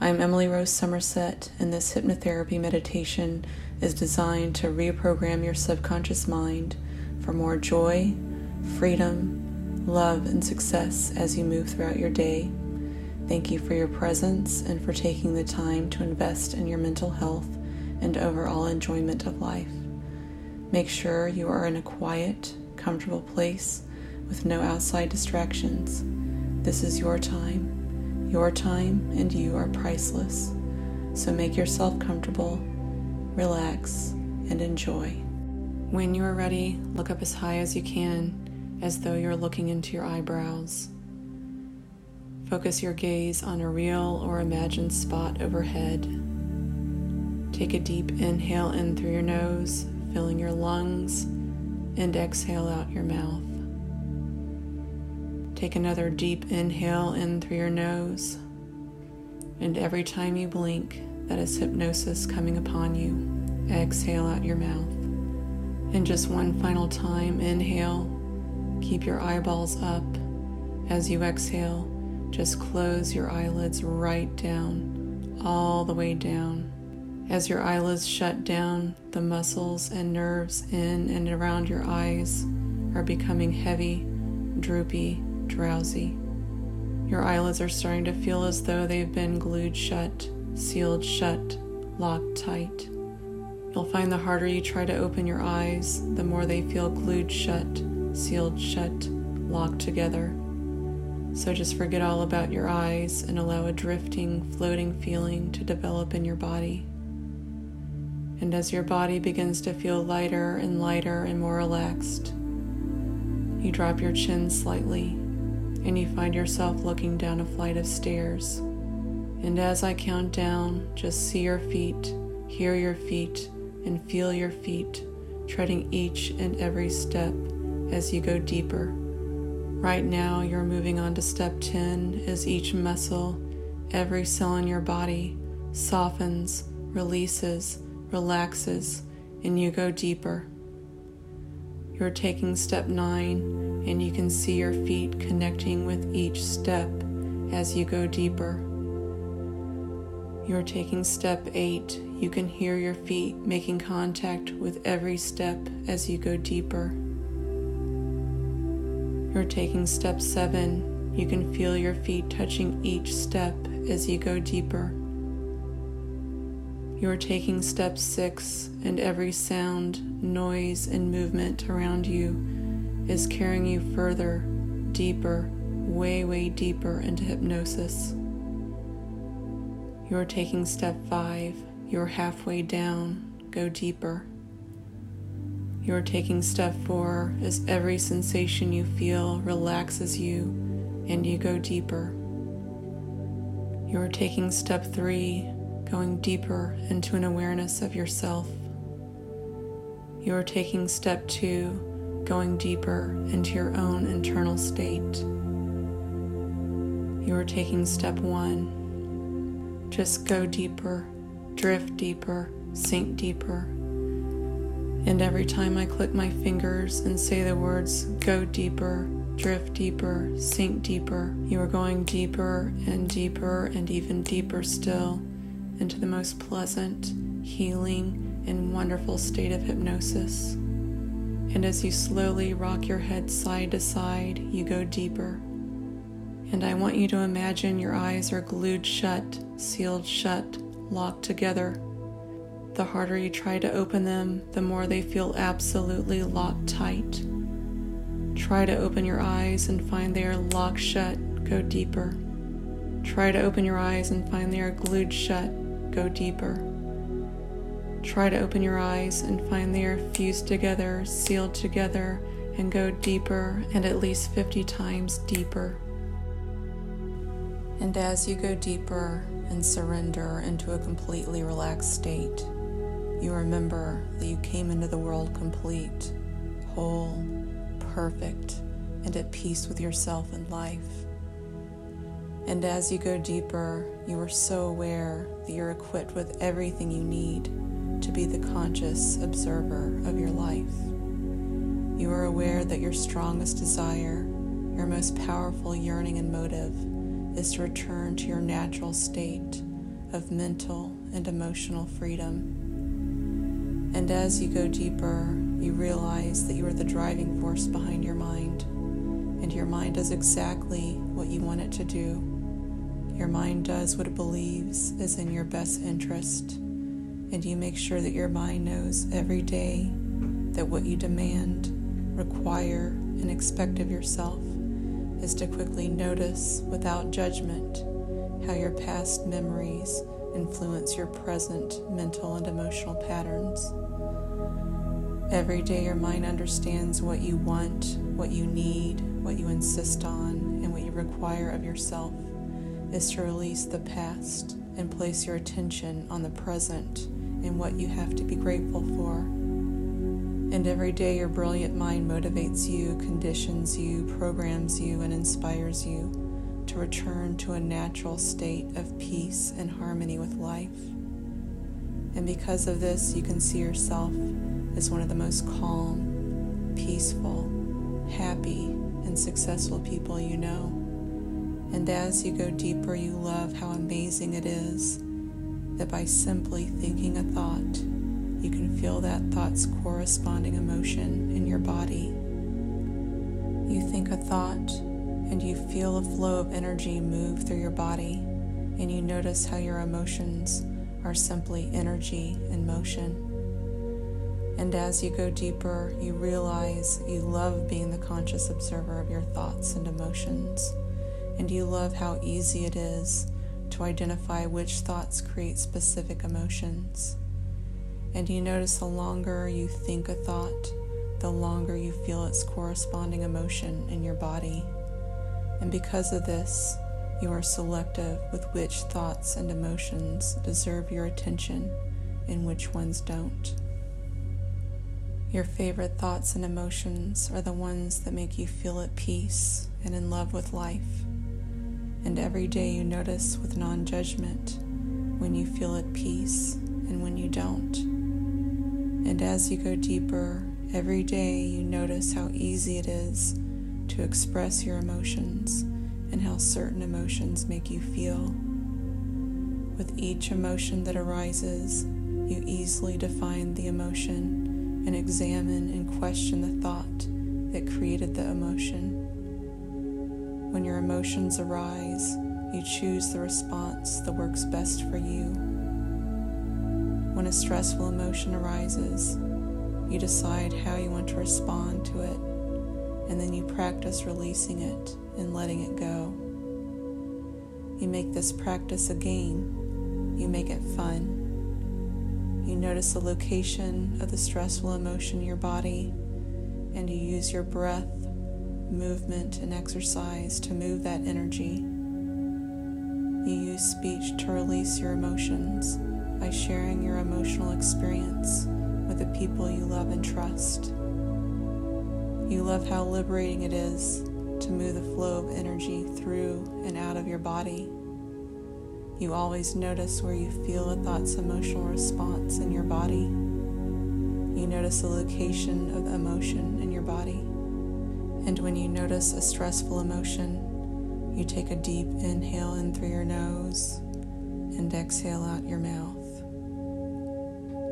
I'm Emily Rose Somerset, and this hypnotherapy meditation is designed to reprogram your subconscious mind for more joy, freedom, love, and success as you move throughout your day. Thank you for your presence and for taking the time to invest in your mental health and overall enjoyment of life. Make sure you are in a quiet, comfortable place with no outside distractions. This is your time your time and you are priceless. So make yourself comfortable, relax, and enjoy. When you are ready, look up as high as you can, as though you're looking into your eyebrows. Focus your gaze on a real or imagined spot overhead. Take a deep inhale in through your nose, filling your lungs, and exhale out your mouth. Take another deep inhale in through your nose. And every time you blink, that is hypnosis coming upon you. Exhale out your mouth. And just one final time, inhale. Keep your eyeballs up. As you exhale, just close your eyelids right down, all the way down. As your eyelids shut down, the muscles and nerves in and around your eyes are becoming heavy, droopy, drowsy. Your eyelids are starting to feel as though they've been glued shut, sealed shut, locked tight. You'll find the harder you try to open your eyes, the more they feel glued shut, sealed shut, locked together. So just forget all about your eyes and allow a drifting, floating feeling to develop in your body. And as your body begins to feel lighter and lighter and more relaxed, you drop your chin slightly and you find yourself looking down a flight of stairs. And as I count down, just see your feet, hear your feet, and feel your feet treading each and every step as you go deeper. Right now, you're moving on to step 10 as each muscle, every cell in your body softens, releases, relaxes, and you go deeper. You're taking step 9 and you can see your feet connecting with each step as you go deeper. You're taking step eight. You can hear your feet making contact with every step as you go deeper. You're taking step seven. You can feel your feet touching each step as you go deeper. You're taking step six, and every sound, noise, and movement around you is carrying you further, deeper, way, way deeper into hypnosis. You're taking step five, you're halfway down, go deeper. You're taking step four as every sensation you feel relaxes you and you go deeper. You're taking step three, going deeper into an awareness of yourself. You're taking step two, going deeper into your own internal state. You are taking step one. Just go deeper, drift deeper, sink deeper. And every time I click my fingers and say the words go deeper, drift deeper, sink deeper, you are going deeper and deeper and even deeper still into the most pleasant, healing, and wonderful state of hypnosis. And as you slowly rock your head side to side, you go deeper. And I want you to imagine your eyes are glued shut, sealed shut, locked together. The harder you try to open them, the more they feel absolutely locked tight. Try to open your eyes and find they are locked shut, go deeper. Try to open your eyes and find they are glued shut, go deeper. Try to open your eyes and find they are fused together, sealed together, and go deeper and at least 50 times deeper. And as you go deeper and surrender into a completely relaxed state, you remember that you came into the world complete, whole, perfect, and at peace with yourself and life. And as you go deeper, you are so aware that you're equipped with everything you need to be the conscious observer of your life. You are aware that your strongest desire, your most powerful yearning and motive, is to return to your natural state, of mental and emotional freedom. And as you go deeper, you realize that you are the driving force behind your mind, and your mind does exactly what you want it to do. Your mind does what it believes is in your best interest, and you make sure that your mind knows every day that what you demand, require, and expect of yourself is to quickly notice without judgment how your past memories influence your present mental and emotional patterns. Every day, your mind understands what you want, what you need, what you insist on, and what you require of yourself is to release the past and place your attention on the present and what you have to be grateful for. And every day, your brilliant mind motivates you, conditions you, programs you, and inspires you to return to a natural state of peace and harmony with life. And because of this, you can see yourself as one of the most calm, peaceful, happy, and successful people you know. And as you go deeper, you love how amazing it is that by simply thinking a thought, you can feel that thought's corresponding emotion in your body. You think a thought and you feel a flow of energy move through your body, and you notice how your emotions are simply energy in motion. And as you go deeper, you realize you love being the conscious observer of your thoughts and emotions, and you love how easy it is to identify which thoughts create specific emotions. And you notice the longer you think a thought, the longer you feel its corresponding emotion in your body. And because of this, you are selective with which thoughts and emotions deserve your attention and which ones don't. Your favorite thoughts and emotions are the ones that make you feel at peace and in love with life. And every day you notice with non judgment when you feel at peace and when you don't. And as you go deeper, every day you notice how easy it is to express your emotions and how certain emotions make you feel. With each emotion that arises, you easily define the emotion and examine and question the thought that created the emotion. When your emotions arise, you choose the response that works best for you when a stressful emotion arises, you decide how you want to respond to it, and then you practice releasing it and letting it go. You make this practice a game, you make it fun. You notice the location of the stressful emotion in your body, and you use your breath, movement, and exercise to move that energy. You use speech to release your emotions by sharing your emotional experience with the people you love and trust. You love how liberating it is to move the flow of energy through and out of your body. You always notice where you feel a thought's emotional response in your body. You notice the location of emotion in your body. And when you notice a stressful emotion, you take a deep inhale in through your nose and exhale out your mouth.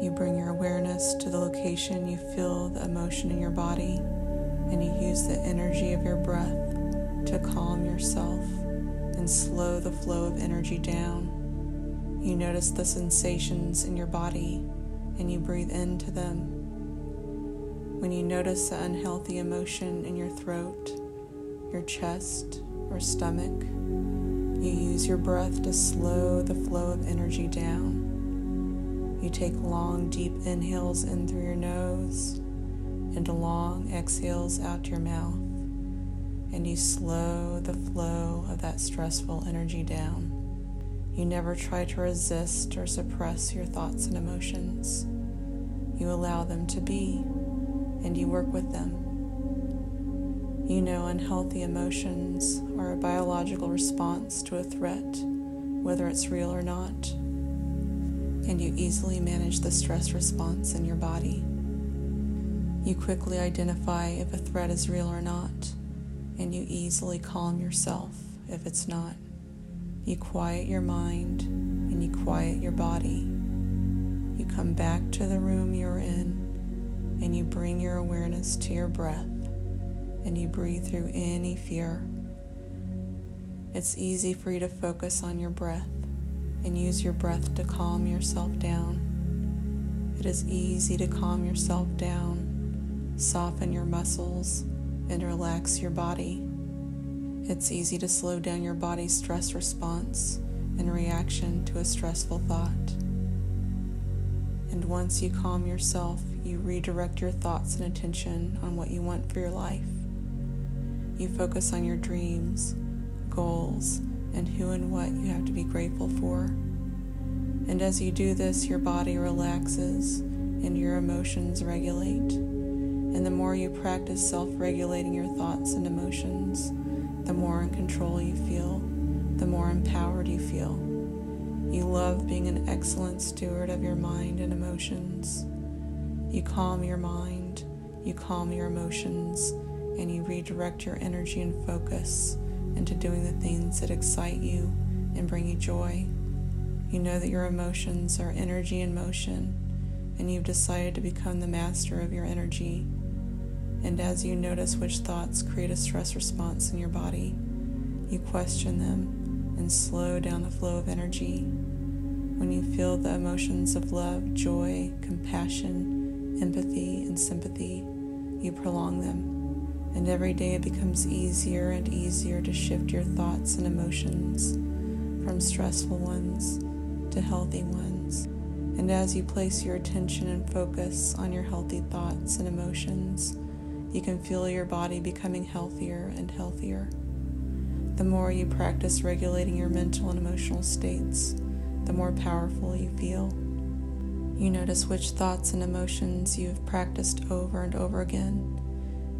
You bring your awareness to the location you feel the emotion in your body, and you use the energy of your breath to calm yourself and slow the flow of energy down. You notice the sensations in your body and you breathe into them. When you notice the unhealthy emotion in your throat, your chest, or stomach, you use your breath to slow the flow of energy down. You take long, deep inhales in through your nose and long exhales out your mouth, and you slow the flow of that stressful energy down. You never try to resist or suppress your thoughts and emotions. You allow them to be, and you work with them. You know unhealthy emotions are a biological response to a threat, whether it's real or not and you easily manage the stress response in your body. You quickly identify if a threat is real or not, and you easily calm yourself if it's not. You quiet your mind and you quiet your body, you come back to the room you're in and you bring your awareness to your breath and you breathe through any fear. It's easy for you to focus on your breath and use your breath to calm yourself down. It is easy to calm yourself down, soften your muscles, and relax your body. It's easy to slow down your body's stress response in reaction to a stressful thought. And once you calm yourself, you redirect your thoughts and attention on what you want for your life. You focus on your dreams, goals, and who and what you have to be grateful for. And as you do this, your body relaxes and your emotions regulate. And the more you practice self regulating your thoughts and emotions, the more in control you feel, the more empowered you feel. You love being an excellent steward of your mind and emotions. You calm your mind, you calm your emotions, and you redirect your energy and focus into doing the things that excite you and bring you joy. You know that your emotions are energy in motion, and you've decided to become the master of your energy and as you notice which thoughts create a stress response in your body, you question them and slow down the flow of energy. When you feel the emotions of love, joy, compassion, empathy, and sympathy, you prolong them. And every day it becomes easier and easier to shift your thoughts and emotions from stressful ones to healthy ones. And as you place your attention and focus on your healthy thoughts and emotions, you can feel your body becoming healthier and healthier. The more you practice regulating your mental and emotional states, the more powerful you feel. You notice which thoughts and emotions you have practiced over and over again,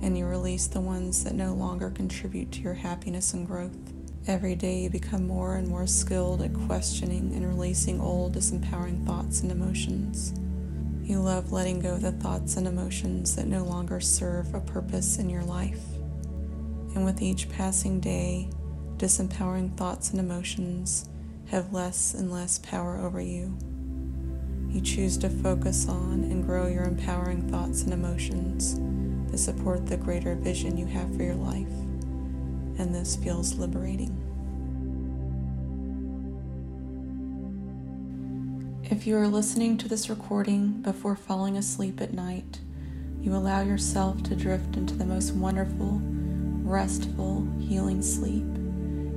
and you release the ones that no longer contribute to your happiness and growth. Every day you become more and more skilled at questioning and releasing old, disempowering thoughts and emotions. You love letting go of the thoughts and emotions that no longer serve a purpose in your life. And with each passing day, disempowering thoughts and emotions have less and less power over you. You choose to focus on and grow your empowering thoughts and emotions that support the greater vision you have for your life. And this feels liberating. If you are listening to this recording before falling asleep at night, you allow yourself to drift into the most wonderful, restful, healing sleep.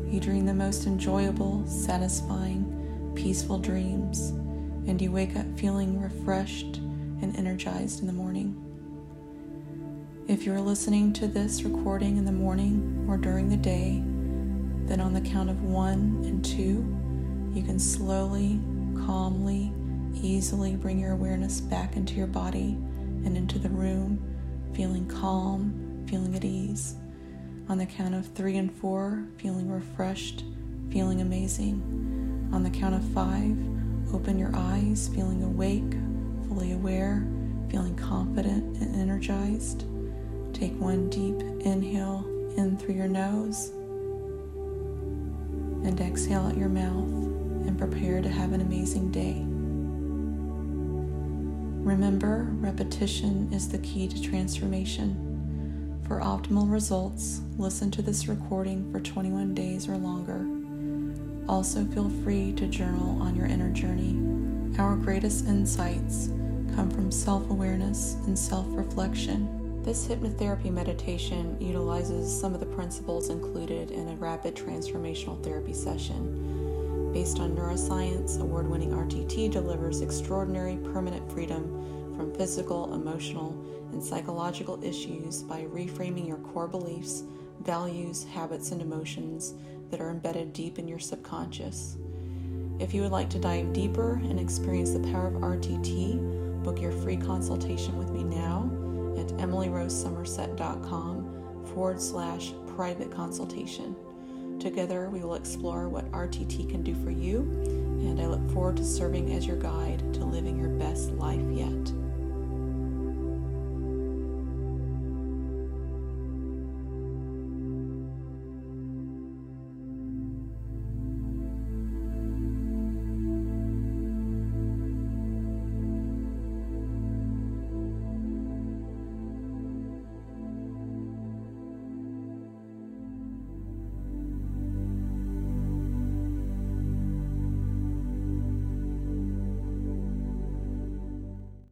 You dream the most enjoyable, satisfying, peaceful dreams, and you wake up feeling refreshed and energized in the morning. If you are listening to this recording in the morning or during the day, then on the count of one and two, you can slowly calmly, easily bring your awareness back into your body and into the room, feeling calm, feeling at ease. On the count of three and four, feeling refreshed, feeling amazing. On the count of five, open your eyes, feeling awake, fully aware, feeling confident and energized. Take one deep inhale in through your nose and exhale out your mouth and prepare to have an amazing day. Remember, repetition is the key to transformation. For optimal results, listen to this recording for 21 days or longer. Also, feel free to journal on your inner journey. Our greatest insights come from self awareness and self reflection. This hypnotherapy meditation utilizes some of the principles included in a rapid transformational therapy session based on neuroscience, award winning RTT delivers extraordinary permanent freedom from physical, emotional, and psychological issues by reframing your core beliefs, values, habits, and emotions that are embedded deep in your subconscious. If you would like to dive deeper and experience the power of RTT, book your free consultation with me now at emilyrosesomerset.com forward slash private consultation. Together, we will explore what RTT can do for you, and I look forward to serving as your guide to living your best life yet.